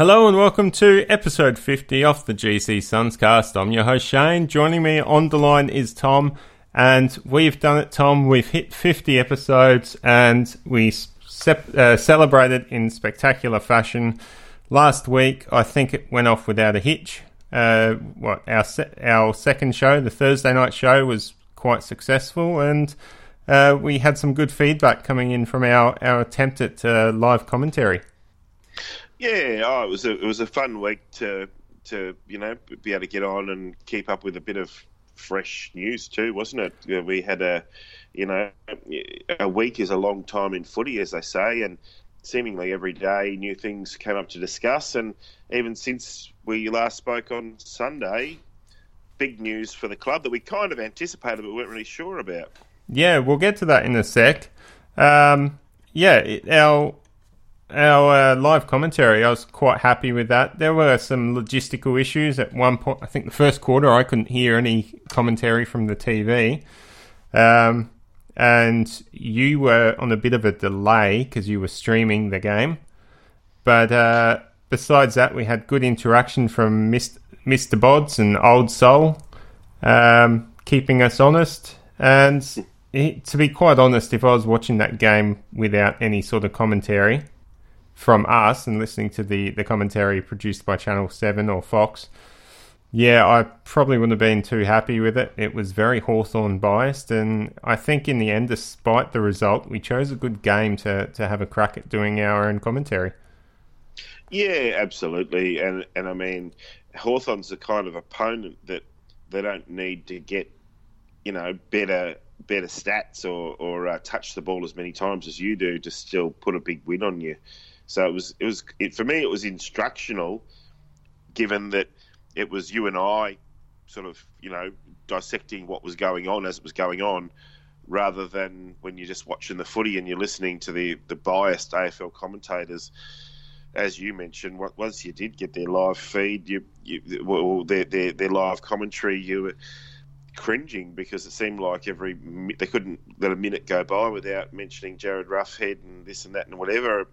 Hello and welcome to episode 50 of the GC Sunscast. I'm your host Shane. Joining me on the line is Tom, and we've done it, Tom. We've hit 50 episodes and we uh, celebrated in spectacular fashion. Last week, I think it went off without a hitch. Uh, what our se- our second show, the Thursday night show, was quite successful, and uh, we had some good feedback coming in from our, our attempt at uh, live commentary. Yeah, oh, it was a it was a fun week to to you know be able to get on and keep up with a bit of fresh news too, wasn't it? We had a you know a week is a long time in footy, as they say, and seemingly every day new things came up to discuss. And even since we last spoke on Sunday, big news for the club that we kind of anticipated but weren't really sure about. Yeah, we'll get to that in a sec. Um, yeah, our our uh, live commentary, I was quite happy with that. There were some logistical issues at one point. I think the first quarter, I couldn't hear any commentary from the TV. Um, and you were on a bit of a delay because you were streaming the game. But uh, besides that, we had good interaction from Mr. Bods and Old Soul, um, keeping us honest. And to be quite honest, if I was watching that game without any sort of commentary, from us and listening to the, the commentary produced by Channel 7 or Fox, yeah, I probably wouldn't have been too happy with it. It was very Hawthorn biased, and I think in the end, despite the result, we chose a good game to, to have a crack at doing our own commentary. Yeah, absolutely. And and I mean, Hawthorn's the kind of opponent that they don't need to get, you know, better better stats or, or uh, touch the ball as many times as you do to still put a big win on you. So it was it was it, for me it was instructional, given that it was you and I sort of you know dissecting what was going on as it was going on, rather than when you're just watching the footy and you're listening to the the biased AFL commentators. As you mentioned, once you did get their live feed, you, you well, their, their their live commentary, you were cringing because it seemed like every they couldn't let a minute go by without mentioning Jarryd Roughead and this and that and whatever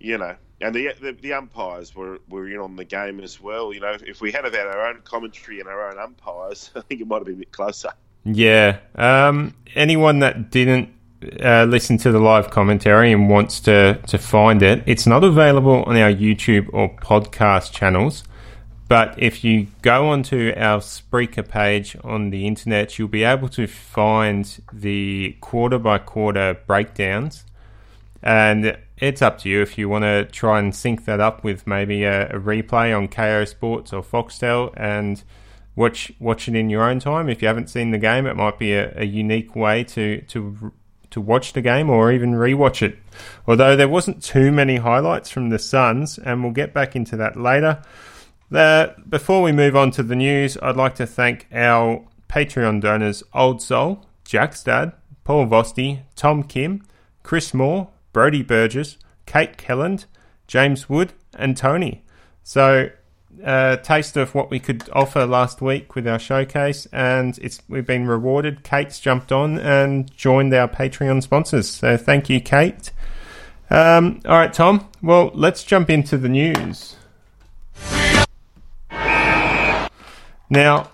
you know, and the, the, the umpires were were in on the game as well. You know, if we had had our own commentary and our own umpires, I think it might have been a bit closer. Yeah. Um, anyone that didn't uh, listen to the live commentary and wants to to find it, it's not available on our YouTube or podcast channels. But if you go onto our Spreaker page on the internet, you'll be able to find the quarter by quarter breakdowns. And it's up to you if you want to try and sync that up with maybe a, a replay on Kayo Sports or Foxtel and watch watch it in your own time. If you haven't seen the game, it might be a, a unique way to to to watch the game or even rewatch it. Although there wasn't too many highlights from the Suns, and we'll get back into that later. Uh, before we move on to the news, I'd like to thank our Patreon donors Old Soul, Jack's dad, Paul Vosti, Tom Kim, Chris Moore, Brody Burgess, Kate Kelland, James Wood, and Tony. So, a taste of what we could offer last week with our showcase, and it's we've been rewarded. Kate's jumped on and joined our Patreon sponsors. So, thank you, Kate. Um, all right, Tom. Well, let's jump into the news. Now,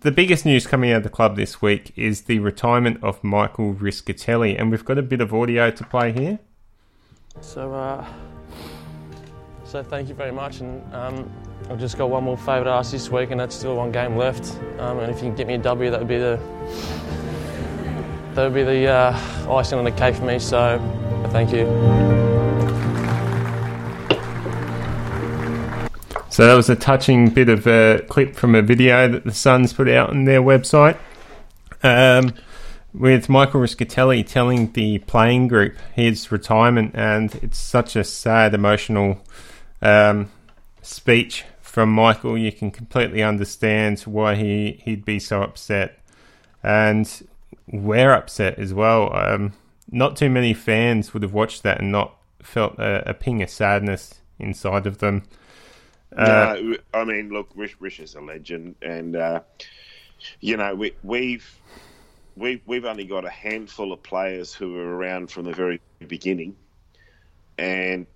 the biggest news coming out of the club this week is the retirement of Michael Rischitelli, and we've got a bit of audio to play here. So, uh, so thank you very much, and um, I've just got one more favour to ask this week, and that's still one game left. Um, and if you can get me a W, that would be the that would be the uh, icing on the cake for me. So, thank you. So that was a touching bit of a clip from a video that the Suns put out on their website. Um, with Michael Rischitelli telling the playing group his retirement, and it's such a sad, emotional um, speech from Michael. You can completely understand why he, he'd be so upset. And we're upset as well. Um, not too many fans would have watched that and not felt a, a ping of sadness inside of them. Uh, no, I mean, look, Rish, Rish is a legend, and uh, you know we, we've we've we've only got a handful of players who were around from the very beginning, and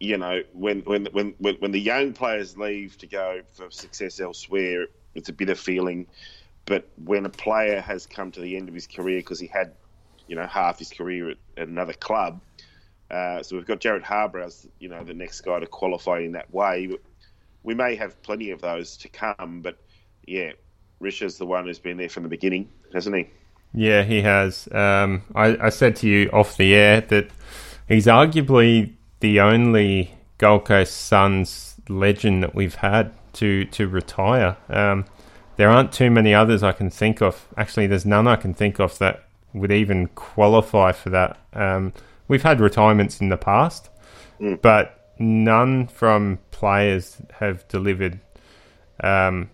you know when when when when, the young players leave to go for success elsewhere, it's a bitter feeling. But when a player has come to the end of his career because he had, you know, half his career at, at another club, uh, so we've got Jarrod Harbrow's, you know, the next guy to qualify in that way. We may have plenty of those to come, but yeah, Risha's the one who's been there from the beginning, hasn't he? Yeah, he has. Um, I, I said to you off the air that he's arguably the only Gold Coast Suns legend that we've had to to retire. Um, there aren't too many others I can think of. Actually, there's none I can think of that would even qualify for that. Um, we've had retirements in the past, mm. but none from players have delivered um,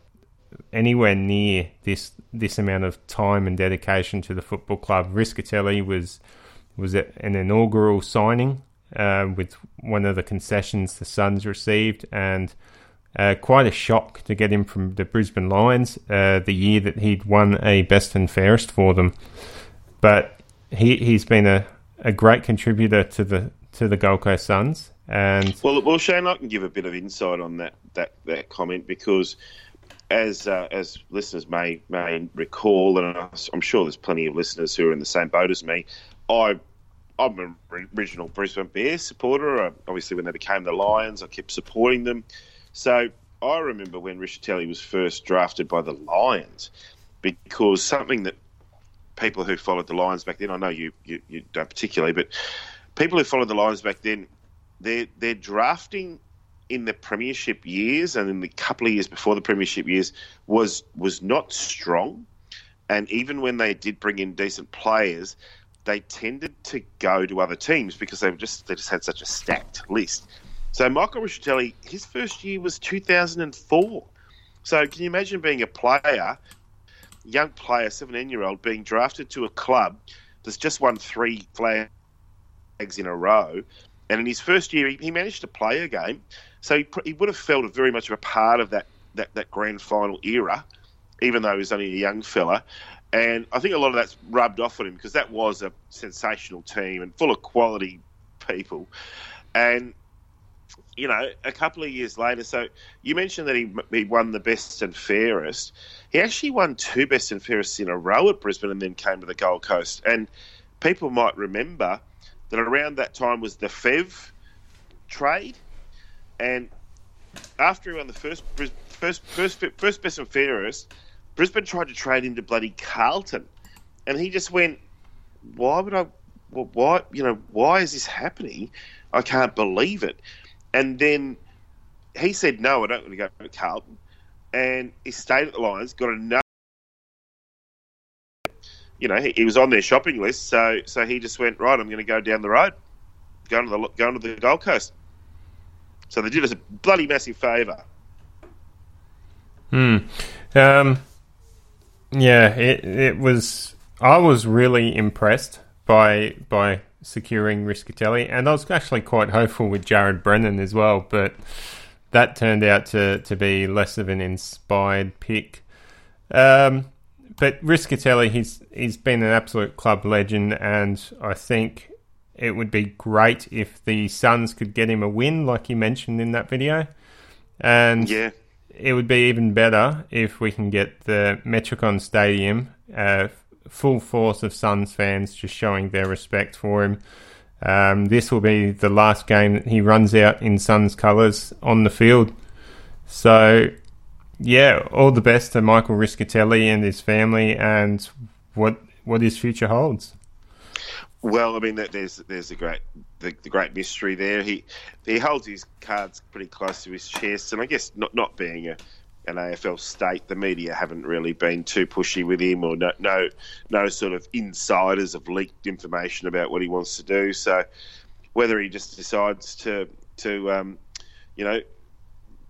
anywhere near this this amount of time and dedication to the football club. Rischitelli was was an inaugural signing uh, with one of the concessions the Suns received, and uh, quite a shock to get him from the Brisbane Lions uh, the year that he'd won a best and fairest for them. But he he's been a, a great contributor to the to the Gold Coast Suns. And well, well, Shane, I can give a bit of insight on that that, that comment because as uh, as listeners may may recall, and I'm sure there's plenty of listeners who are in the same boat as me. I I'm an original Brisbane Bears supporter. Obviously, when they became the Lions, I kept supporting them. So I remember when Rischitelli was first drafted by the Lions, because something that people who followed the Lions back then, I know you, you, you don't particularly, but people who followed the Lions back then, their their drafting in the premiership years and in the couple of years before the premiership years was was not strong. And even when they did bring in decent players, they tended to go to other teams because they just they just had such a stacked list. So Michael Rischitelli, his first year was 2004. So can you imagine being a player, young player, 17 year old, being drafted to a club that's just won three flags in a row, and in his first year he, he managed to play a game, so he, he would have felt very much of a part of that, that, that grand final era, even though he was only a young fella. And I think a lot of that's rubbed off on him because that was a sensational team and full of quality people. And you know, a couple of years later, so you mentioned that he, he won the best and fairest. He actually won two best and fairest in a row at Brisbane and then came to the Gold Coast. And people might remember that around that time was the Fev trade. And after he won the first, first, first, first best and fairest, Brisbane tried to trade him to bloody Carlton. And he just went, why would I, why, you know, why is this happening? I can't believe it. And then he said, no, I don't want to go to Carlton. And he stayed at the Lions, got another. You know, he, he was on their shopping list, so so he just went right. I'm going to go down the road, going to the going to the Gold Coast. So they did us a bloody massive favour. Hmm. Um. Yeah. It it was. I was really impressed by by securing Rischitelli, and I was actually quite hopeful with Jared Brennan as well, but that turned out to, to be less of an inspired pick. Um, but Rischitelli, he's he's been an absolute club legend, and I think it would be great if the Suns could get him a win, like you mentioned in that video. And yeah. it would be even better if we can get the Metricon Stadium uh, full force of Suns fans just showing their respect for him. Um, this will be the last game that he runs out in Suns colours on the field. So, yeah, all the best to Michael Rischitelli and his family and what what his future holds. Well, I mean, there's there's a great the, the, great mystery there. He he holds his cards pretty close to his chest, and I guess not not being a an AFL state, the media haven't really been too pushy with him, or no no no sort of insiders have leaked information about what he wants to do. So whether he just decides to to um, you know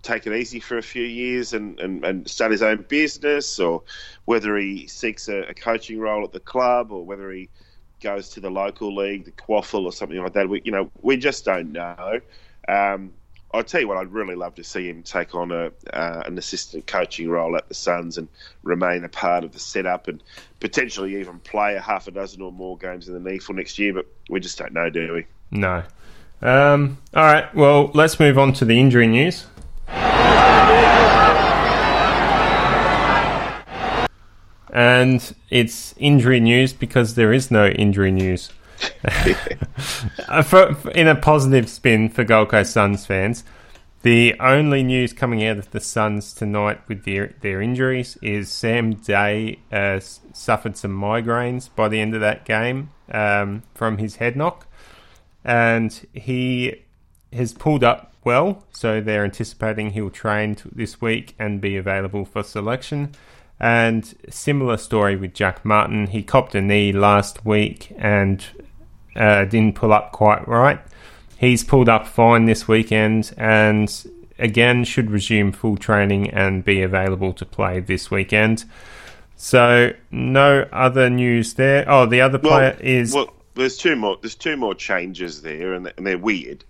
take it easy for a few years and, and, and start his own business, or whether he seeks a, a, coaching role at the club, or whether he goes to the local league, the QAFL, or something like that. We, you know, we just don't know. Um, I'll tell you what, I'd really love to see him take on a uh, an assistant coaching role at the Suns and remain a part of the setup and potentially even play a half a dozen or more games in the NEAFL next year. But we just don't know, do we? No. Um, all right. Well, let's move on to the injury news. And it's injury news because there is no injury news. Uh, for, in a positive spin for Gold Coast Suns fans, the only news coming out of the Suns tonight with their, their injuries is Sam Day uh, suffered some migraines by the end of that game um, from his head knock. And he has pulled up well, so they're anticipating he'll train this week and be available for selection. And similar story with Jack Martin. He copped a knee last week and uh, didn't pull up quite right. He's pulled up fine this weekend and again should resume full training and be available to play this weekend. So no other news there. Oh, the other player well, is well. There's two more. There's two more changes there, and they're weird.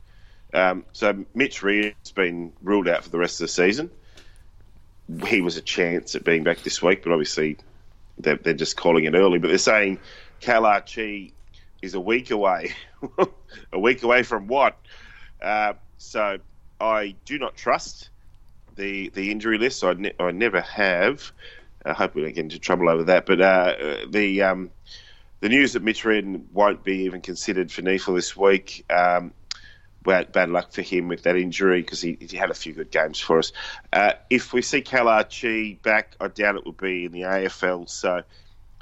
Um, so Mitch Reid's been ruled out for the rest of the season. He was a chance at being back this week, but obviously they're, they're just calling it early. But they're saying Cal Archie is a week away. a week away from what? Uh, so I do not trust the the injury list. I, ne- I never have. I hope we don't get into trouble over that. But uh, the um, the news that Mitch Reid won't be even considered for NEAFL this week. Um, bad, bad luck for him with that injury because he, he, had a few good games for us. Uh, if we see Cal Archie back, I doubt it will be in the AFL. So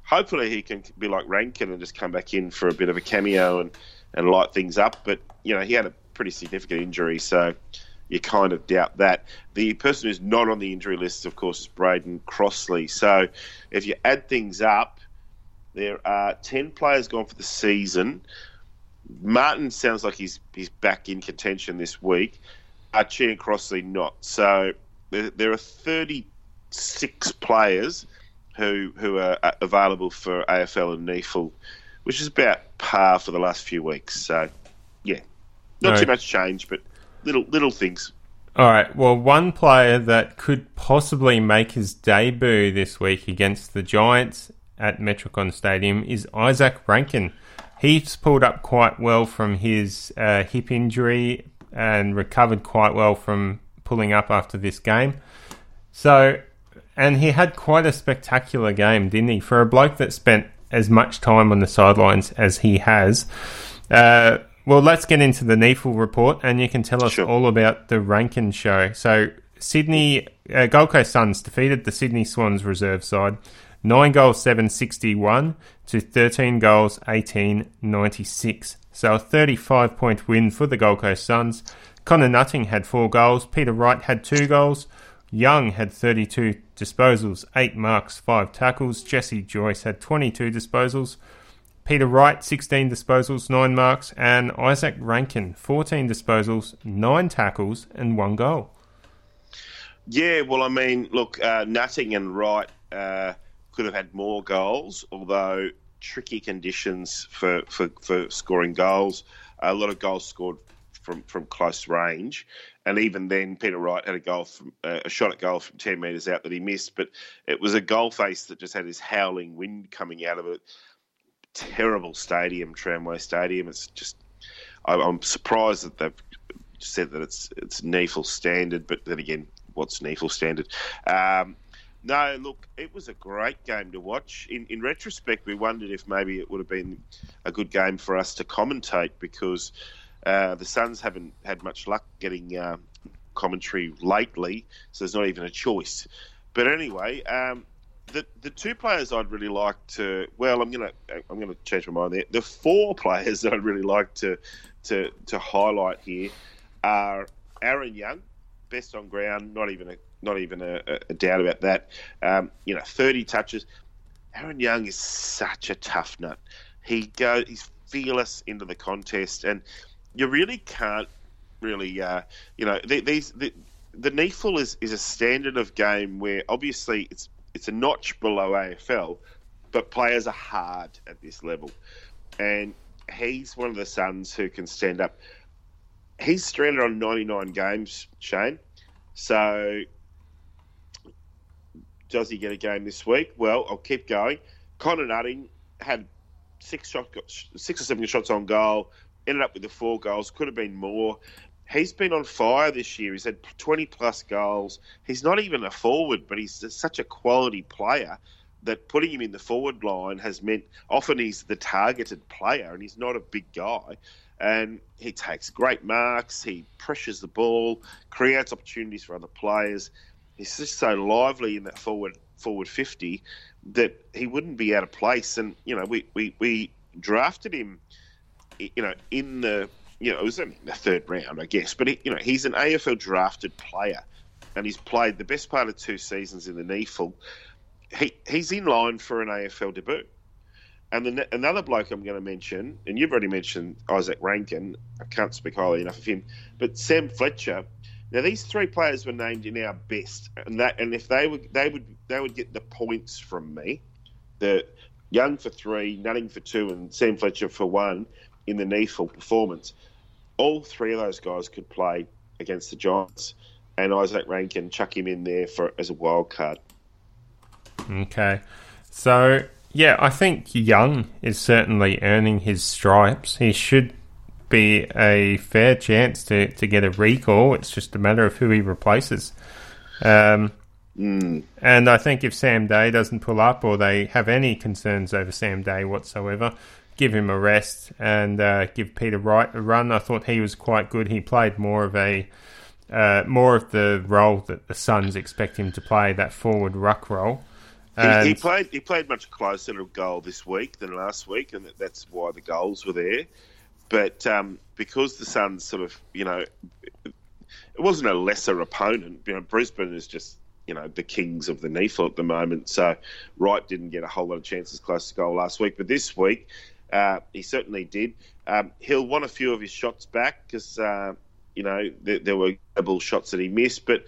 hopefully he can be like Rankine and just come back in for a bit of a cameo and, and light things up. But, you know, he had a pretty significant injury, so you kind of doubt that. The person who's not on the injury list, of course, is Brayden Crossley. So if you add things up, there are 10 players gone for the season. Martin sounds like he's he's back in contention this week. Archie and Crossley not. So there, there are 36 players who who are available for AFL and NEAFL, which is about par for the last few weeks. So yeah, not too much change, but little little things. All right. Well, one player that could possibly make his debut this week against the Giants at Metricon Stadium is Izak Rankine. He's pulled up quite well from his uh, hip injury and recovered quite well from pulling up after this game. So, and he had quite a spectacular game, didn't he? For a bloke that spent as much time on the sidelines as he has. Uh, well, let's get into the NEAFL report, and you can tell us sure. all about the Rankine show. So, Sydney uh, Gold Coast Suns defeated the Sydney Swans reserve side 9 goals 761 to 13 goals 1896. So a 35 point win for the Gold Coast Suns. Connor Nutting had 4 goals, Peter Wright had 2 goals, Young had 32 disposals, 8 marks, 5 tackles, Jesse Joyce had 22 disposals. Peter Wright, 16 disposals, 9 marks, and Izak Rankine, 14 disposals, 9 tackles, and 1 goal. Yeah, well, I mean, look, uh, Nutting and Wright uh, could have had more goals, although tricky conditions for, for, for scoring goals. A lot of goals scored from, from close range, and even then, Peter Wright had a goal from uh, a shot at goal from ten metres out that he missed. But it was a goal face that just had this howling wind coming out of it. Terrible stadium, Tramway Stadium. It's just I'm surprised that they've said that it's it's NEAFL standard, but then again, what's NEAFL standard? Um, no, look, it was a great game to watch. In, in retrospect, we wondered if maybe it would have been a good game for us to commentate because uh, the Suns haven't had much luck getting uh, commentary lately, so there's not even a choice. But anyway, um, the the two players I'd really like to well I'm gonna I'm gonna change my mind there. The four players that I'd really like to to to highlight here are Aaron Young, best on ground, not even a not even a, a doubt about that. Um, you know, 30 touches. Aaron Young is such a tough nut. He goes, he's fearless into the contest, and you really can't really, uh, you know, these the, the is, is a standard of game where obviously it's it's a notch below AFL, but players are hard at this level, and he's one of the sons who can stand up. He's stranded on 99 games, Shane. So does he get a game this week? Well, I'll keep going. Connor Nutting had six shot, six or seven shots on goal. Ended up with the four goals. Could have been more. He's been on fire this year. He's had 20 plus goals. He's not even a forward, but he's such a quality player that putting him in the forward line has meant often he's the targeted player and he's not a big guy. And he takes great marks, he pressures the ball, creates opportunities for other players he's just so lively in that forward forward fifty that he wouldn't be out of place. And you know, we we, we drafted him, you know, in the you know it was in the third round, I guess. But he, you know, he's an AFL drafted player, and he's played the best part of two seasons in the NEAFL. He he's in line for an AFL debut. And then another bloke I'm going to mention, and you've already mentioned Izak Rankine. I can't speak highly enough of him, but Sam Fletcher now these three players were named in our best, and that and if they would they would they would get the points from me. The Young for three, Nutting for two, and Sam Fletcher for one in the NEAFL performance. All three of those guys could play against the Giants, and Izak Rankine chuck him in there for as a wild card. Okay, so yeah, I think Young is certainly earning his stripes. He should be a fair chance to, to get a recall. It's just a matter of who he replaces. Um, mm. And I think if Sam Day doesn't pull up or they have any concerns over Sam Day whatsoever, give him a rest and uh, give Peter Wright a run. I thought he was quite good. He played more of a uh, more of the role that the Suns expect him to play, that forward ruck role. He, he, played. He played much closer to goal this week than last week, and that's why the goals were there. But um, because the Suns sort of, you know, it wasn't a lesser opponent. You know, Brisbane is just, you know, the kings of the NEAFL at the moment. So Wright didn't get a whole lot of chances close to goal last week. But this week, uh, he certainly did. Um, he'll want a few of his shots back because, uh, you know, there, there were double shots that he missed. But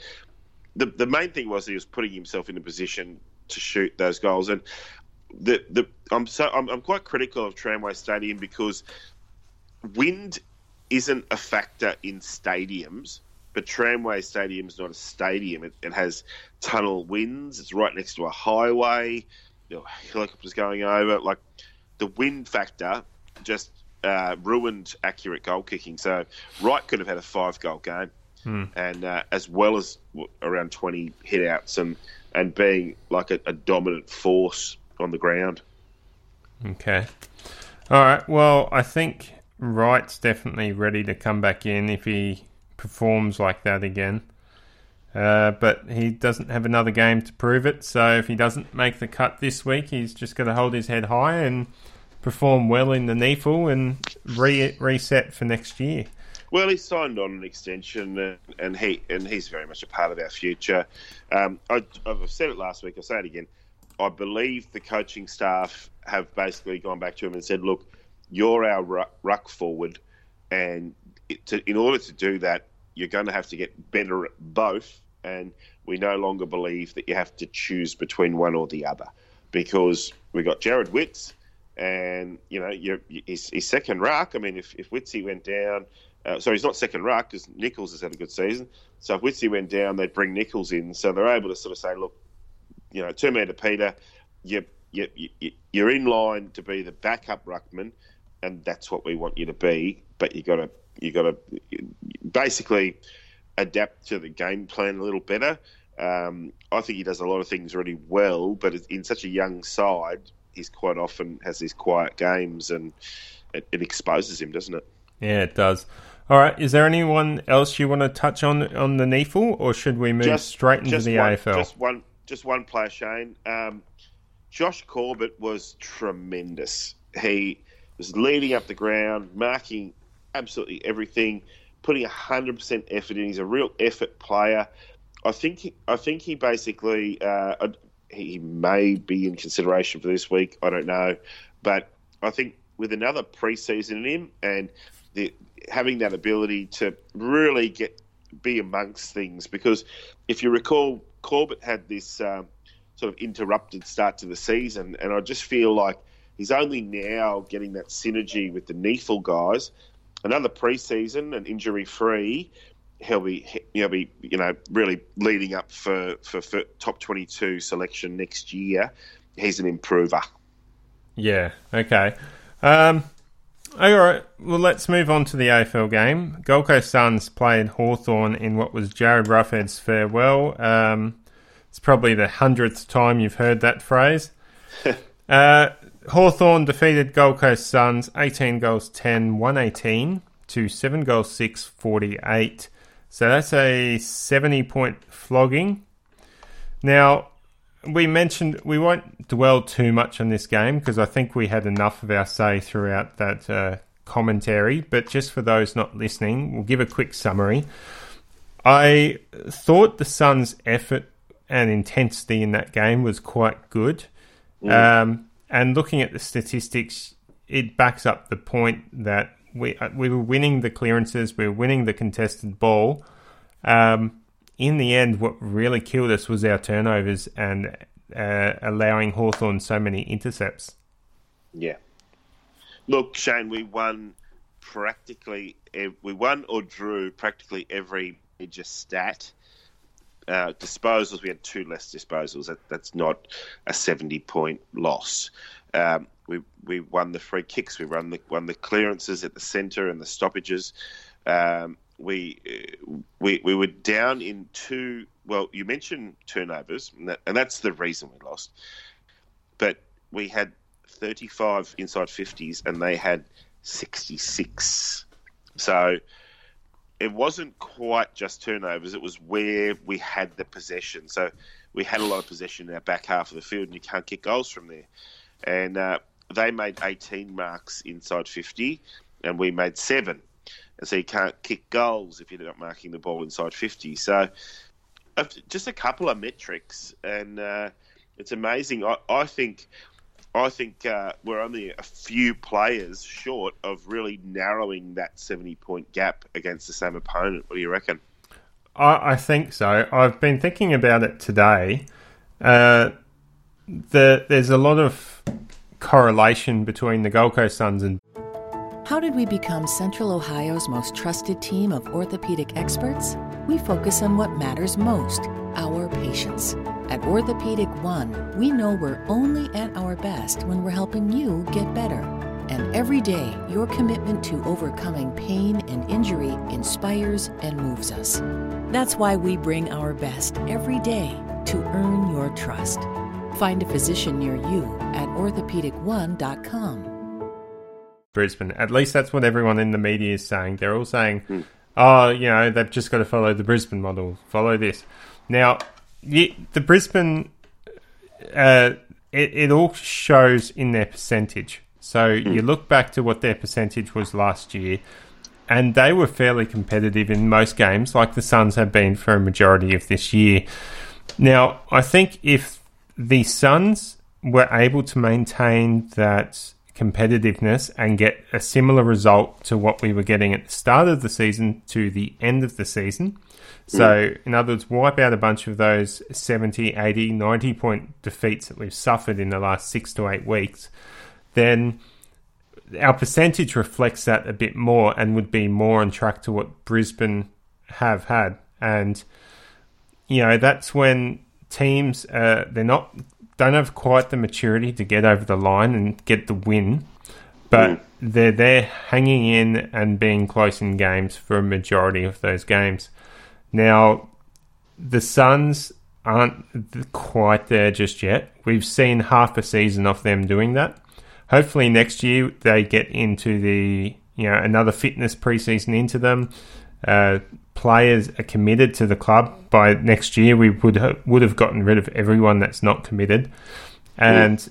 the, the main thing was he was putting himself in a position to shoot those goals. And the, the I'm so I'm, I'm quite critical of Tramway Stadium because wind isn't a factor in stadiums, but Tramway Stadium is not a stadium. It, it has tunnel winds. It's right next to a highway. Helicopters going over. Like the wind factor just uh, ruined accurate goal kicking. So Wright could have had a five goal game, hmm. and uh, as well as around twenty hit outs and and being like a, a dominant force on the ground. Okay. All right. Well, I think Wright's definitely ready to come back in if he performs like that again. Uh, but he doesn't have another game to prove it, so if he doesn't make the cut this week, he's just going to hold his head high and perform well in the NEAFL and re- reset for next year. Well, he signed on an extension, and, he and he's very much a part of our future. Um, I, have said it last week. I'll say it again. I believe the coaching staff have basically gone back to him and said, "Look, you're our ruck forward, and to, in order to do that, you're going to have to get better at both. And we no longer believe that you have to choose between one or the other, because we got Jarrod Witts, and you know, you're, his, his second ruck. I mean, if if Witsy went down, uh, so he's not second ruck because Nichols has had a good season. So if Witsy went down, they'd bring Nichols in. So they're able to sort of say, look, you know, two meter Peter, you, you, you, you're in line to be the backup ruckman and that's what we want you to be. But you got to you got to basically adapt to the game plan a little better. Um, I think he does a lot of things really well, but in such a young side, he's quite often has these quiet games, and it, it exposes him, doesn't it? Yeah, it does. All right. Is there anyone else you want to touch on on the NEAFL, or should we move just, straight into the one, AFL? Just one, just one player, Shane. Um, Josh Corbett was tremendous. He was leading up the ground, marking absolutely everything, putting hundred percent effort in. He's a real effort player. I think he, I think he basically uh, he may be in consideration for this week. I don't know, but I think with another preseason in him and the, having that ability to really get be amongst things, because if you recall, Corbett had this um, sort of interrupted start to the season, and I just feel like he's only now getting that synergy with the NEAFL guys. Another preseason and injury free, he'll be he'll be you know really leading up for, for, for top twenty two selection next year. He's an improver. Yeah. Okay. Um, all right. Well, let's move on to the AFL game. Gold Coast Suns played Hawthorn in what was Jarryd Roughead's farewell. Um, it's probably the hundredth time you've heard that phrase. uh, Hawthorn defeated Gold Coast Suns 18 goals 10, 118 to 7 goals 6, 48. So that's a 70 point flogging. Now, we mentioned we won't dwell too much on this game because I think we had enough of our say throughout that uh, commentary. But just for those not listening, we'll give a quick summary. I thought the Suns' effort and intensity in that game was quite good. Mm. Um, and looking at the statistics, it backs up the point that we uh, we were winning the clearances, we were winning the contested ball. Um, in the end, what really killed us was our turnovers and uh, allowing Hawthorn so many intercepts. Yeah. Look, Shane, we won practically we won or drew practically every major stat. Uh, disposals, we had two less disposals. That, that's not a seventy point loss. Um, we we won the free kicks. We won the won the clearances at the centre and the stoppages. Um, we we we were down in two. Well, you mentioned turnovers, and, that, and that's the reason we lost. But we had 35 inside 50s, and they had 66. So it wasn't quite just turnovers; it was where we had the possession. So we had a lot of possession in our back half of the field, and you can't kick goals from there. And uh, they made 18 marks inside 50, and we made seven. And so you can't kick goals if you're not marking the ball inside 50. So just a couple of metrics, and uh, it's amazing. I, I think. I think uh, we're only a few players short of really narrowing that 70 point gap against the same opponent. What do you reckon? I, I think so. I've been thinking about it today. Uh, the, there's a lot of correlation between the Gold Coast Suns and. How did we become Central Ohio's most trusted team of orthopedic experts? We focus on what matters most our patients. At Orthopedic One, we know we're only at our best when we're helping you get better. And every day, your commitment to overcoming pain and injury inspires and moves us. That's why we bring our best every day to earn your trust. Find a physician near you at orthopedic1.com. Brisbane. At least that's what everyone in the media is saying. They're all saying, mm. oh, you know, they've just got to follow the Brisbane model, follow this. Now, the Brisbane, uh, it, it all shows in their percentage. So mm. you look back to what their percentage was last year, and they were fairly competitive in most games, like the Suns have been for a majority of this year. Now, I think if the Suns were able to maintain that competitiveness and get a similar result to what we were getting at the start of the season to the end of the season. So, mm. in other words, wipe out a bunch of those 70, 80, 90 point defeats that we've suffered in the last six to eight weeks, then our percentage reflects that a bit more and would be more on track to what Brisbane have had. And, you know, that's when teams uh, they're not don't have quite the maturity to get over the line and get the win, but mm. they're there hanging in and being close in games for a majority of those games. Now, the Suns aren't quite there just yet. We've seen half a season of them doing that. Hopefully next year they get into the you know another fitness preseason into them. Uh, players are committed to the club by next year, we would ha- would have gotten rid of everyone that's not committed. And mm.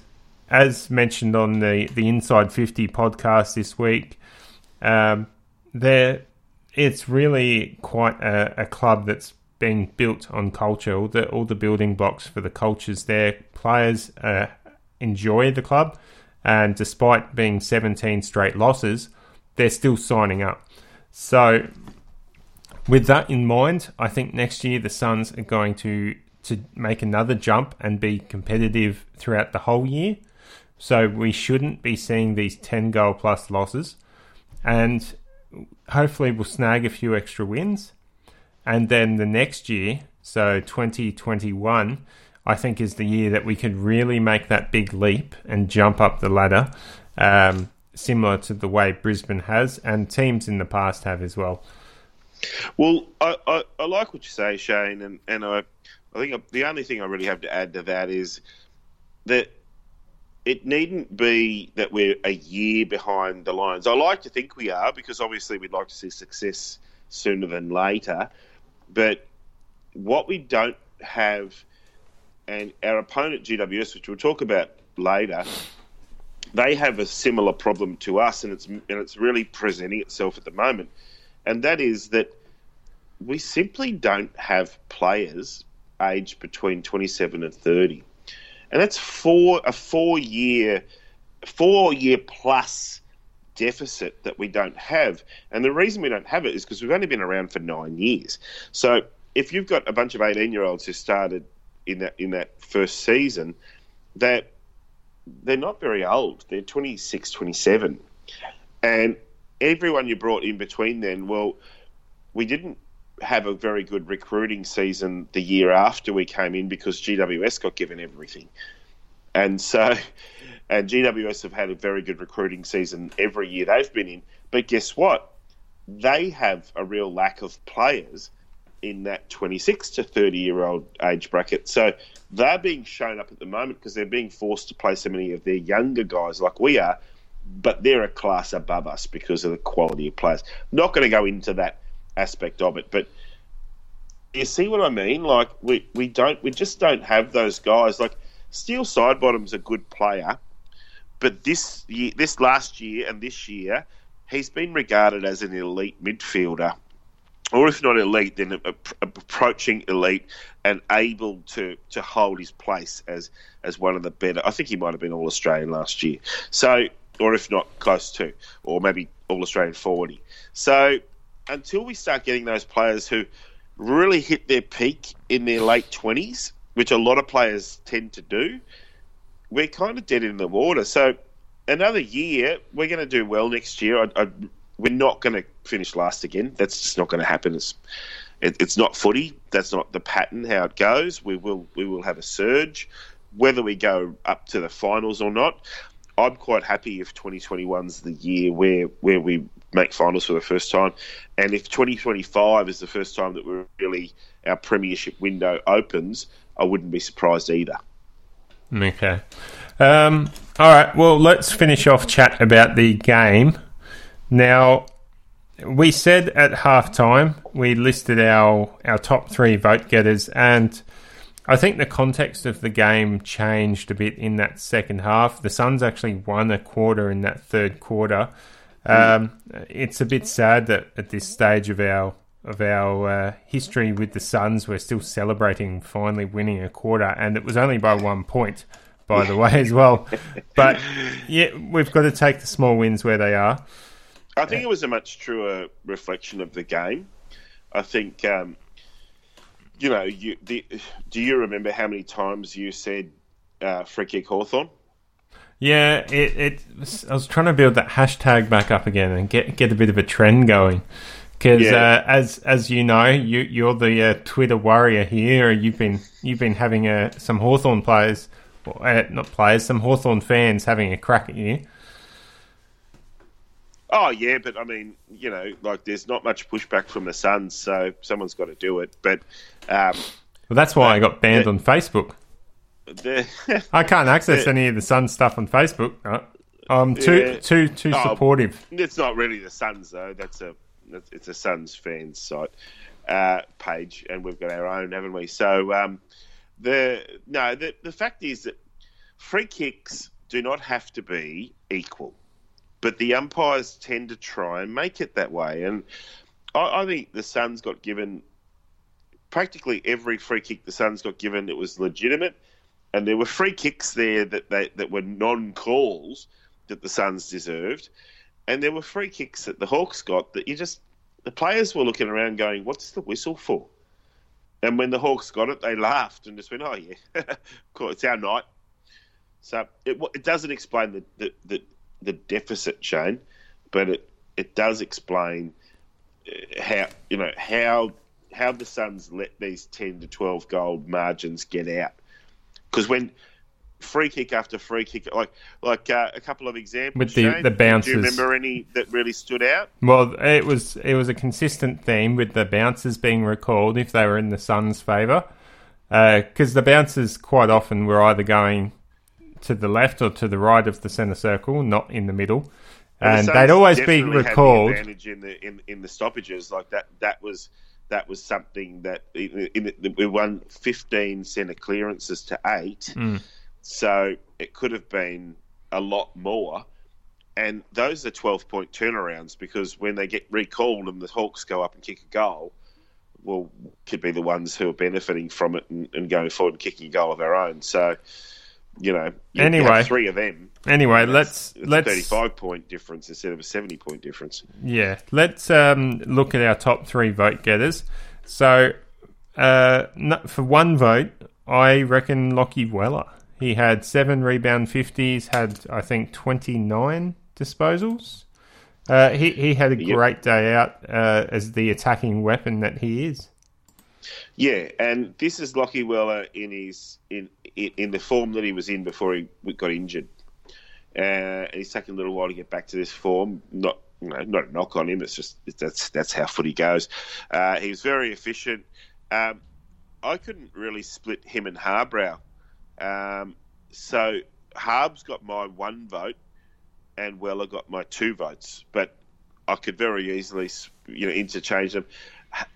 as mentioned on the the Inside Fifty podcast this week, um, there it's really quite a, a club that's being built on culture. All the all the building blocks for the cultures there. Players uh, enjoy the club, and despite being 17 straight losses, they're still signing up. So, with that in mind, I think next year the Suns are going to to make another jump and be competitive throughout the whole year. So we shouldn't be seeing these 10 goal plus losses, and hopefully we'll snag a few extra wins. And then the next year, so 2021, I think is the year that we could really make that big leap and jump up the ladder, um, similar to the way Brisbane has and teams in the past have as well. Well, I, I, I like what you say, Shane, and, and I, I think the only thing I really have to add to that is that it needn't be that we're a year behind the Lions. I like to think we are because obviously we'd like to see success sooner than later. But what we don't have, and our opponent GWS, which we'll talk about later, they have a similar problem to us, and it's and it's really presenting itself at the moment, and that is that we simply don't have players aged between 27 and 30, and that's four a four year, four year plus deficit that we don't have. And the reason we don't have it is because we've only been around for nine years. So if you've got a bunch of 18 year olds who started in that in that first season, that they're not very old. They're 26, 27. And everyone you brought in between then, well, we didn't have a very good recruiting season the year after we came in because GWS got given everything. And so and GWS have had a very good recruiting season every year they've been in. But guess what? They have a real lack of players in that 26 to 30 year old age bracket. So they're being shown up at the moment because they're being forced to play so many of their younger guys like we are, but they're a class above us because of the quality of players. Not going to go into that aspect of it, but you see what I mean? Like we, we don't we just don't have those guys. Like Steele Sidebottom's a good player, but this year, this last year and this year, he's been regarded as an elite midfielder, or if not elite, then approaching elite and able to, to hold his place as as one of the better. I think he might have been All Australian last year. So, or if not close to, or maybe All Australian forty. So, until we start getting those players who really hit their peak in their late twenties, which a lot of players tend to do, we're kind of dead in the water. So another year, we're going to do well next year. I, I, we're not going to finish last again. That's just not going to happen. It's, it, it's not footy. That's not the pattern how it goes. We will we will have a surge, whether we go up to the finals or not. I'm quite happy if 2021's the year where where we make finals for the first time, and if 2025 is the first time that we're really our premiership window opens, I wouldn't be surprised either. Okay. Um, all right. Well, let's finish off chat about the game. Now, we said at halftime we listed our our top three vote getters, and I think the context of the game changed a bit in that second half. The Suns actually won a quarter in that third quarter. Um, it's a bit sad that at this stage of our of our uh, history with the Suns. We're still celebrating finally winning a quarter, and it was only by one point, by the way, as well. But yeah, we've got to take the small wins where they are. I think it was a much truer reflection of the game. I think, um, you know, you, the, do you remember how many times you said uh, free kick Hawthorn? Yeah, it, it. I was trying to build that hashtag back up again and get get a bit of a trend going because yeah. uh, as as you know, you you're the uh, Twitter warrior here. You've been you've been having uh, some Hawthorn players, uh, not players, some Hawthorn fans having a crack at you. Oh yeah, but I mean, you know, like there's not much pushback from the Suns, so someone's got to do it. But um, well, that's why I got banned on Facebook. I can't access any of the Suns stuff on Facebook. I'm too yeah. too too oh, supportive. It's not really the Suns though. That's a It's a Suns fans site uh, page, and we've got our own, haven't we? So um, the no, the the fact is that free kicks do not have to be equal, but the umpires tend to try and make it that way. And I, I think the Suns got given practically every free kick the Suns got given. It was legitimate, and there were free kicks there that they that were non calls that the Suns deserved, and there were free kicks that the Hawks got that you just the players were looking around going, "What's the whistle for?" And when the Hawks got it, they laughed and just went, "Oh yeah, cool, it's our night." So it, it doesn't explain the, the, the, the deficit, Shane, but it, it does explain uh, how you know how how the Suns let these ten to twelve goal margins get out. Because when free kick after free kick, like like uh, a couple of examples. With the Shane, the bounces. Do you remember any that really stood out? Well, it was it was a consistent theme with the bounces being recalled if they were in the Suns' favour, because uh, the bounces quite often were either going to the left or to the right of the centre circle, not in the middle, and, the they'd always be had the recalled. advantage in the in, in the stoppages like that. That was that was something that in, in we won fifteen centre clearances to eight, Mm. so it could have been a lot more. And those are twelve point turnarounds because when they get recalled and the Hawks go up and kick a goal, well, could be the ones who are benefiting from it and, and going forward and kicking a goal of their own. So, you know, you- Anyway. three of them. Anyway, let's It's let's 35 point difference instead of a 70 point difference. Yeah, let's um, look at our top three vote getters. So, uh, for one vote, I reckon Lockie Weller. He had seven rebound fifties, had I think twenty nine disposals. Uh, he he had a Yep. great day out uh, as the attacking weapon that he is. Yeah, and this is Lockie Weller in his in in, the form that he was in before he got injured. Uh, and he's taken a little while to get back to this form. Not you know, not a knock on him. It's just that's that's how footy goes. Uh, he was very efficient. Um, I couldn't really split him and Harbrow. Um, so Harb's got my one vote, and Weller got my two votes. But I could very easily, you know, interchange them.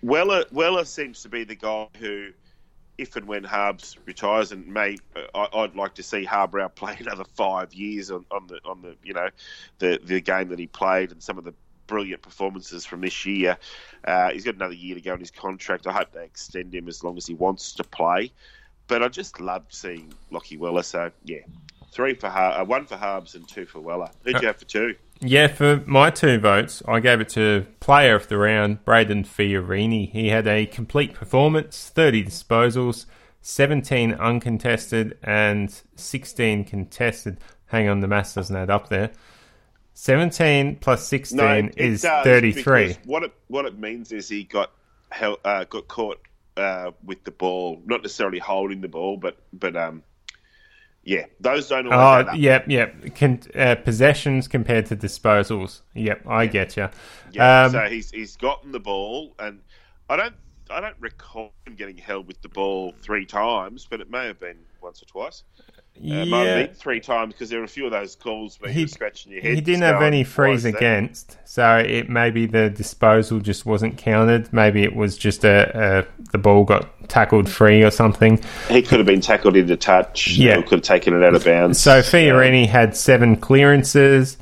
Weller Weller seems to be the guy who, if and when Harbs retires, and may I, I'd like to see Harbrow play another five years on, on the on the you know the the game that he played and some of the brilliant performances from this year. Uh, he's got another year to go in his contract. I hope they extend him as long as he wants to play. But I just love seeing Lockie Weller. So yeah, three for Har- uh, one for Harbs and two for Weller. Who'd you have for two? Yeah, for my two votes, I gave it to player of the round, Brayden Fiorini. He had a complete performance, 30 disposals, 17 uncontested, and 16 contested. Hang on, the maths doesn't add up there. 17 plus 16 No, is does, 33. What it what it means is he got uh, got caught uh, with the ball, not necessarily holding the ball, but but um, yeah, those don't always Oh, yep, yep. Con- uh, possessions compared to disposals. Yep, I get you. Yeah, Um, so he's he's gotten the ball, and I don't I don't recall him getting held with the ball three times, but it may have been once or twice. Uh, Might have three times because there were a few of those calls where He- you were scratching your head. He didn't have any "Why frees against, so it maybe the disposal just wasn't counted. Maybe it was just a, a the ball got tackled free or something. He could have been tackled into touch. Yeah. could have taken it out of bounds. So Fiorini had seven clearances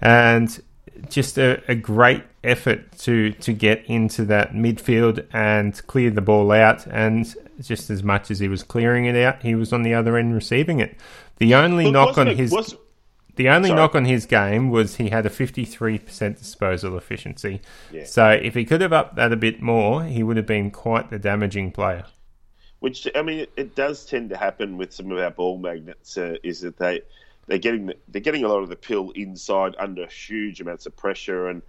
and just a, a great effort to to get into that midfield and clear the ball out. And just as much as he was clearing it out, he was on the other end receiving it. The only Look, knock on it- his was- The only Sorry. knock on his game was he had a 53% disposal efficiency. Yeah. So if he could have upped that a bit more, he would have been quite the damaging player. Which I mean, it, it does tend to happen with some of our ball magnets. Uh, is that they they're getting the, they're getting a lot of the pill inside under huge amounts of pressure, and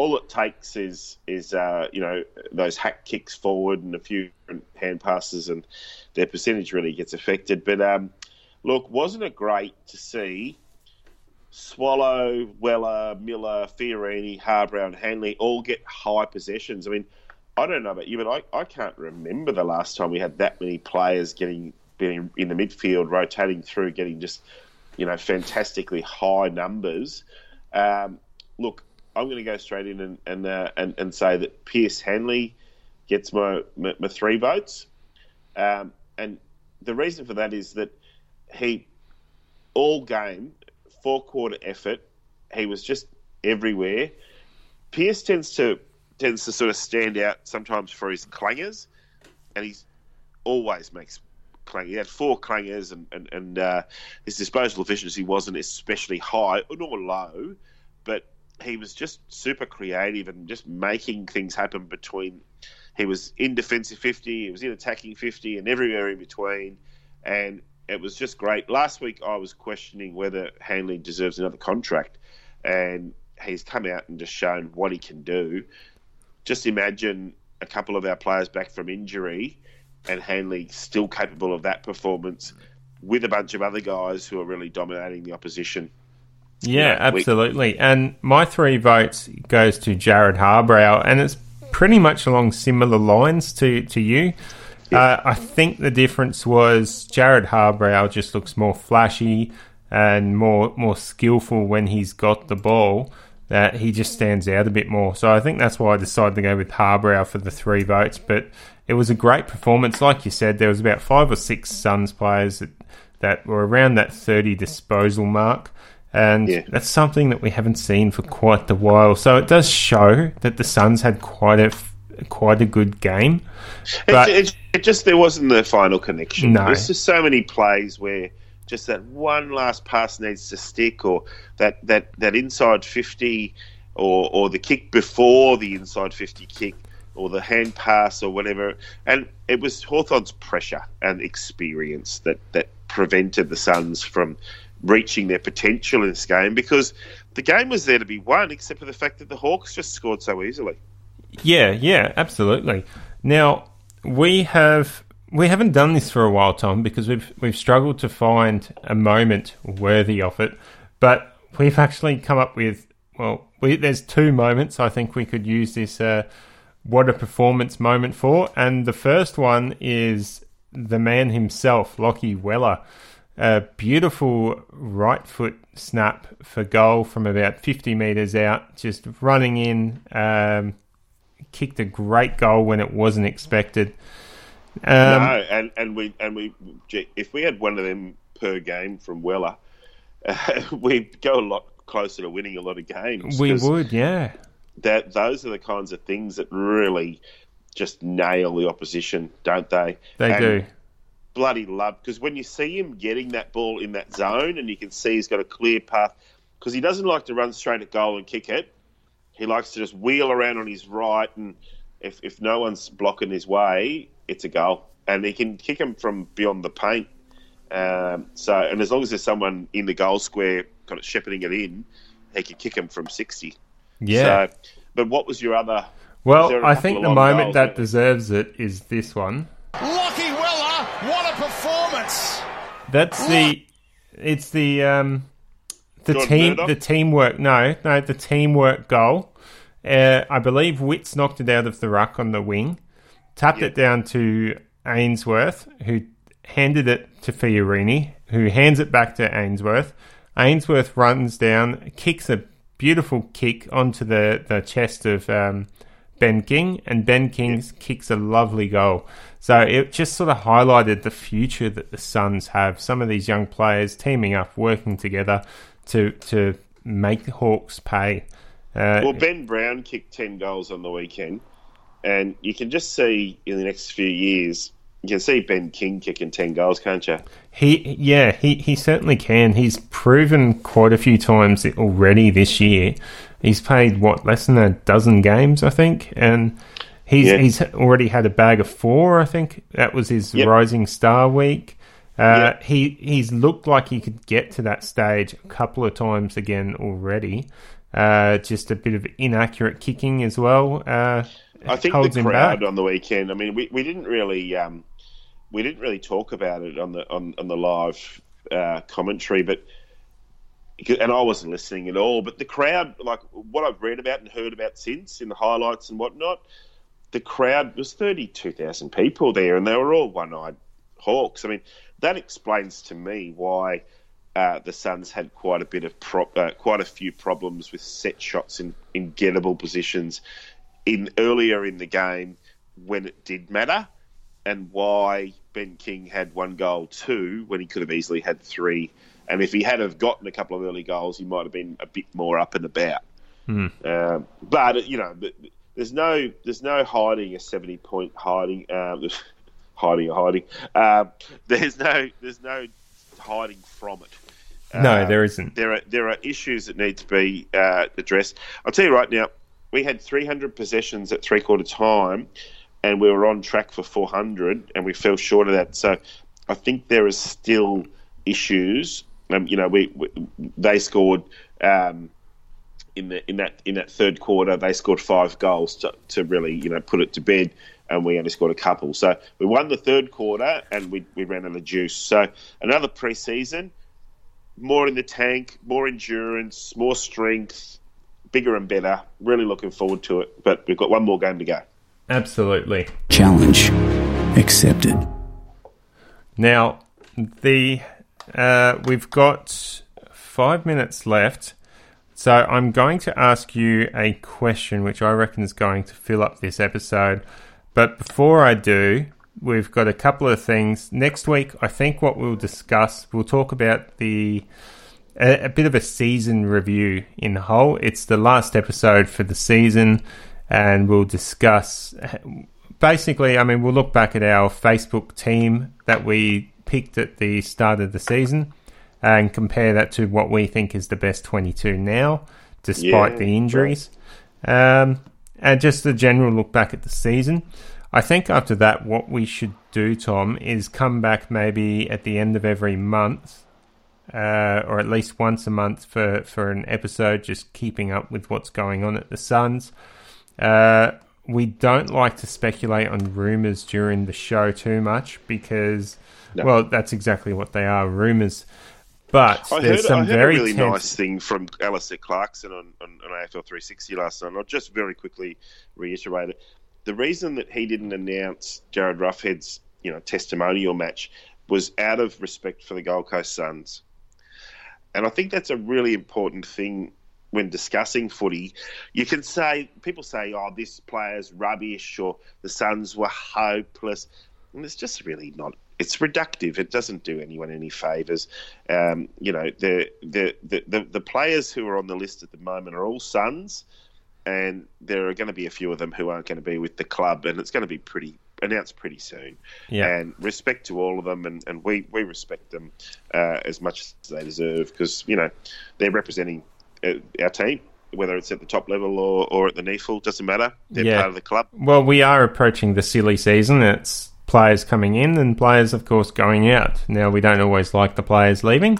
all it takes is is uh, you know those hack kicks forward and a few hand passes, and their percentage really gets affected. But um, look, wasn't it great to see? Swallow, Weller, Miller, Fiorini, Harbrow, and Hanley all get high possessions. I mean, I don't know about you, but I, I can't remember the last time we had that many players getting being in the midfield, rotating through, getting just you know fantastically high numbers. Um, look, I'm going to go straight in and and, uh, and and say that Pearce Hanley gets my my, my three votes, um, and the reason for that is that he all game four quarter effort, he was just everywhere. Pearce tends to tends to sort of stand out sometimes for his clangers, and he's always makes clang. He had four clangers, and and, and uh, his disposal efficiency wasn't especially high nor low, but he was just super creative and just making things happen between. He was in defensive fifty, he was in attacking fifty, and everywhere in between, and it was just great. Last week I was questioning whether Hanley deserves another contract, and he's come out and just shown what he can do. Just imagine a couple of our players back from injury and Hanley still capable of that performance with a bunch of other guys who are really dominating the opposition. Yeah, you know, absolutely. We... and my three votes goes to Jarrod Harbrow, and it's pretty much along similar lines to to you. Yeah. Uh, I think the difference was Jarrod Harbrow just looks more flashy and more more skillful when he's got the ball. That he just stands out a bit more. So I think that's why I decided to go with Harbrow for the three votes. But it was a great performance. Like you said, there was about five or six Suns players that, that were around that 30 disposal mark. And yeah. that's something that we haven't seen for quite a while. So it does show that the Suns had quite a quite a good game. But it, it, it just there wasn't the final connection. No. There's just so many plays where just that one last pass needs to stick, or that that that inside fifty, or or the kick before the inside fifty kick or the hand pass or whatever. And it was Hawthorn's pressure and experience that, that prevented the Suns from reaching their potential in this game because the game was there to be won, except for the fact that the Hawks just scored so easily. Yeah, yeah, absolutely. Now we have we haven't done this for a while, Tom, because we've we've struggled to find a moment worthy of it. But we've actually come up with well, we, there's two moments I think we could use this uh, what a performance moment for. And the first one is the man himself, Lockie Weller. A beautiful right foot snap for goal from about 50 metres out, just running in. Um, kicked a great goal when it wasn't expected. Um, no, and, and we and we if we had one of them per game from Weller, uh, we'd go a lot closer to winning a lot of games. We would, yeah that those are the kinds of things that really just nail the opposition, don't they? They and do. Bloody love because when you see him getting that ball in that zone, and you can see he's got a clear path because he doesn't like to run straight at goal and kick it. He likes to just wheel around on his right, and if if no one's blocking his way, it's a goal, and he can kick him from beyond the paint. Um, so, and as long as there's someone in the goal square kind of shepherding it in, he can kick him from sixty. Yeah. So, but what was your other? Well, I think the moment that deserves it is this one. Lockie Weller, what a performance! That's the. It's the um, the Jordan team Murdoch? the teamwork. No, no, the teamwork goal. Uh, I believe Witts knocked it out of the ruck on the wing, tapped yep. it down to Ainsworth, who handed it to Fiorini, who hands it back to Ainsworth. Ainsworth runs down, kicks a beautiful kick onto the, the chest of um, Ben King, and Ben King kicks a lovely goal. So it just sort of highlighted the future that the Suns have. Some of these young players teaming up, working together to to make the Hawks pay. Uh, well, Ben Brown kicked ten goals on the weekend, and you can just see in the next few years you can see Ben King kicking ten goals, can't you? He, yeah, he, he certainly can. He's proven quite a few times already this year. He's played what less than a dozen games, I think, and he's yeah. he's already had a bag of four. I think that was his yep. Rising Star week. Uh, yep. He he's looked like he could get to that stage a couple of times again already. Uh, just a bit of inaccurate kicking as well. Uh, I think the crowd on the weekend. I mean, we, we didn't really um, we didn't really talk about it on the on, on the live uh, commentary, but and I wasn't listening at all. But the crowd, like what I've read about and heard about since in the highlights and whatnot, the crowd was thirty two thousand people there, and they were all one eyed hawks. I mean, that explains to me why uh, the Suns had quite a bit of pro- uh, quite a few problems with set shots in, in gettable positions in earlier in the game when it did matter, and why Ben King had one goal too when he could have easily had three. And if he had have gotten a couple of early goals, he might have been a bit more up and about. Um, but you know, there's no there's no hiding a seventy point hiding um, hiding or hiding. Um, there's no there's no hiding from it. No, Um, there isn't. There are there are issues that need to be uh, addressed. I'll tell you right now, we had 300 possessions at three quarter time, and we were on track for 400, and we fell short of that. So I think there is still issues. Um, you know, we, we they scored. Um, in the in that in that third quarter, they scored five goals to, to really you know put it to bed, and we only scored a couple. So we won the third quarter, and we we ran out of juice. So another preseason, more in the tank, more endurance, more strength, bigger and better. Really looking forward to it. But we've got one more game to go. Absolutely. Challenge accepted. Now, the uh, we've got five minutes left, so I'm going to ask you a question, which I reckon is going to fill up this episode. But before I do, we've got a couple of things. Next week, I think what we'll discuss, we'll talk about the a, a bit of a season review in whole. It's the last episode for the season, and we'll discuss basically, I mean, we'll look back at our Facebook team that we picked at the start of the season and compare that to what we think is the best 22 now, despite Yeah, the injuries. Um, and just a general look back at the season. I think after that, what we should do, Tom, is come back maybe at the end of every month, uh, or at least once a month for, for an episode, just keeping up with what's going on at the Suns. Uh, we don't like to speculate on rumors during the show too much because, No. well, that's exactly what they are rumors. But I there's heard, some I heard very a really tense- nice thing from Alastair Clarkson on, on, on AFL 360 last night. And I'll just very quickly reiterate it. The reason that he didn't announce Jarryd Roughead's you know testimonial match was out of respect for the Gold Coast Suns, and I think that's a really important thing when discussing footy. You can say people say, "Oh, this player's rubbish," or the Suns were hopeless, and it's just really not. It's reductive. It doesn't do anyone any favors. Um, you know, the, the the the players who are on the list at the moment are all Suns, and there are going to be a few of them who aren't going to be with the club, and it's going to be pretty announced pretty soon. Yeah. And respect to all of them, and, and we, we respect them uh, as much as they deserve because you know they're representing uh, our team, whether it's at the top level or, or at the NEAFL, doesn't matter. They're Yeah. part of the club. Well, we are approaching the silly season. It's players coming in and players, of course, going out. Now, we don't always like the players leaving,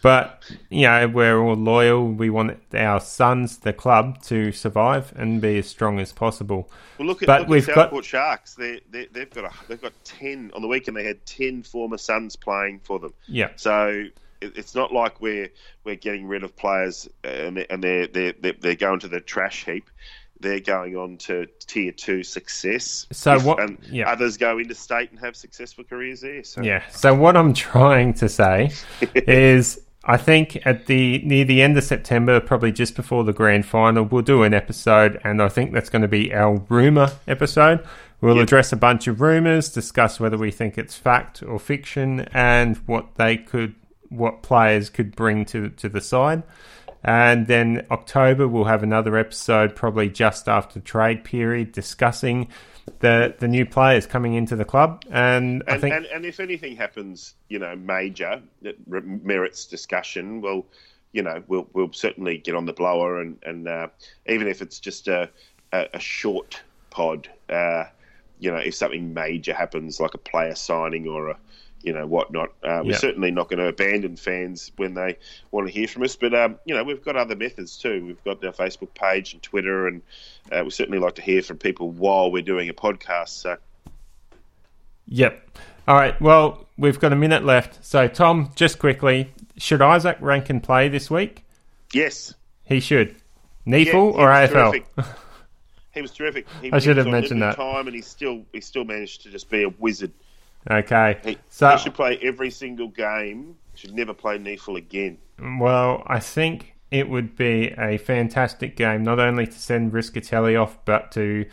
but, you know, we're all loyal. We want our Suns, the club, to survive and be as strong as possible. Well, look at, But look we've at got- Southport Sharks. They, they, they've got a, they've got ten on the weekend. They had ten former Suns playing for them. Yeah. So it- it's not like we're we're getting rid of players uh, and and they're, they're, they're going to the trash heap. They're going on to tier two success. So what- And yeah. others go into state and have successful careers there. So Yeah. So what I'm trying to say is I think at the near the end of September, probably just before the grand final, we'll do an episode and I think that's going to be our rumor episode. We'll Yep. address a bunch of rumors, discuss whether we think it's fact or fiction and what they could what players could bring to to the side. And then October we'll have another episode probably just after trade period discussing the the new players coming into the club. And, I And, think and, and if anything happens, you know, major that merits discussion, well, you know, we'll we'll certainly get on the blower, and and uh, even if it's just a a, a short pod, uh, you know, if something major happens, like a player signing or a you know whatnot, uh, we're Yeah. certainly not going to abandon fans when they want to hear from us. But um, you know, we've got other methods too. We've got our Facebook page and Twitter, and uh, we certainly like to hear from people while we're doing a podcast. So. Yep. All right. Well, we've got a minute left. So, Tom, just quickly, should Izak Rankine play this week? Yes, He should. Yeah, NEAFL he or AFL? terrific. He was terrific. He, I should have mentioned that. Time, and he still he still managed to just be a wizard. Okay. He, So, he should play every single game should never play NEAFL again. Well, I think it would be a fantastic game, not only to send Rischitelli off, but to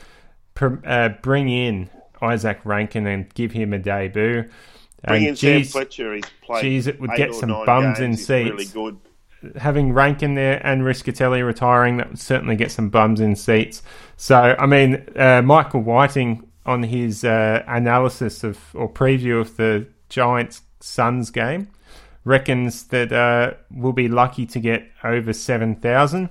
uh, bring in Izak Rankine and give him a debut. Bring in Sam Fletcher. He's played. Geez, it would get some bums in seats. Really good. Having Rankine there and Rischitelli retiring, that would certainly get some bums in seats. So, I mean, uh, Michael Whiting on his uh, analysis of or preview of the Giants Suns game reckons that uh, we'll be lucky to get over seven thousand.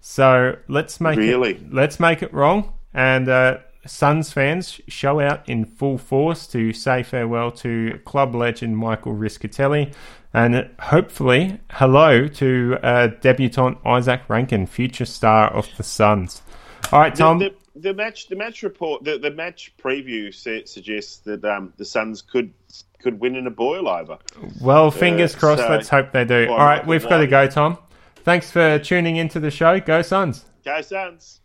So let's make really? it let's make it wrong and uh, Suns fans show out in full force to say farewell to club legend Michael Rischitelli and hopefully hello to uh, debutant Izak Rankine, future star of the Suns. All right, Tom. The, the, the match, the match report, the, the match preview suggests that um, the Suns could could win in a boil over. Well, fingers uh, crossed. So let's hope they do. All right, we've got to go, Tom. Thanks for tuning into the show. Go Suns. Go Suns.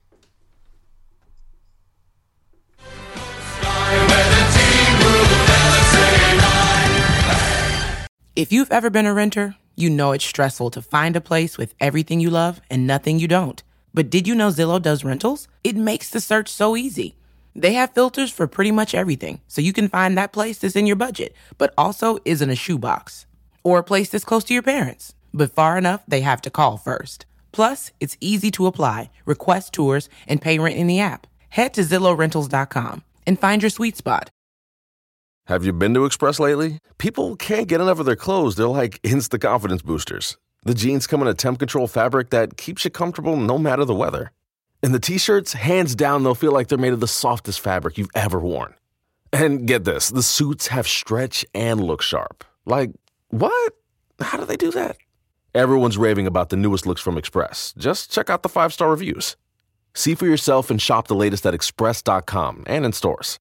If you've ever been a renter, you know it's stressful to find a place with everything you love and nothing you don't. But did you know Zillow does rentals? It makes the search so easy. They have filters for pretty much everything, so you can find that place that's in your budget, but also isn't a shoebox. Or a place that's close to your parents, but far enough they have to call first. Plus, it's easy to apply, request tours, and pay rent in the app. Head to ZillowRentals.com and find your sweet spot. Have you been to Express lately? People can't get enough of their clothes. They're like instant confidence boosters. The jeans come in a temp control fabric that keeps you comfortable no matter the weather. And the t shirts, hands down, they'll feel like they're made of the softest fabric you've ever worn. And get this the suits have stretch and look sharp. Like, what? How do they do that? Everyone's raving about the newest looks from Express. Just check out the five star reviews. See for yourself and shop the latest at express.com and in stores.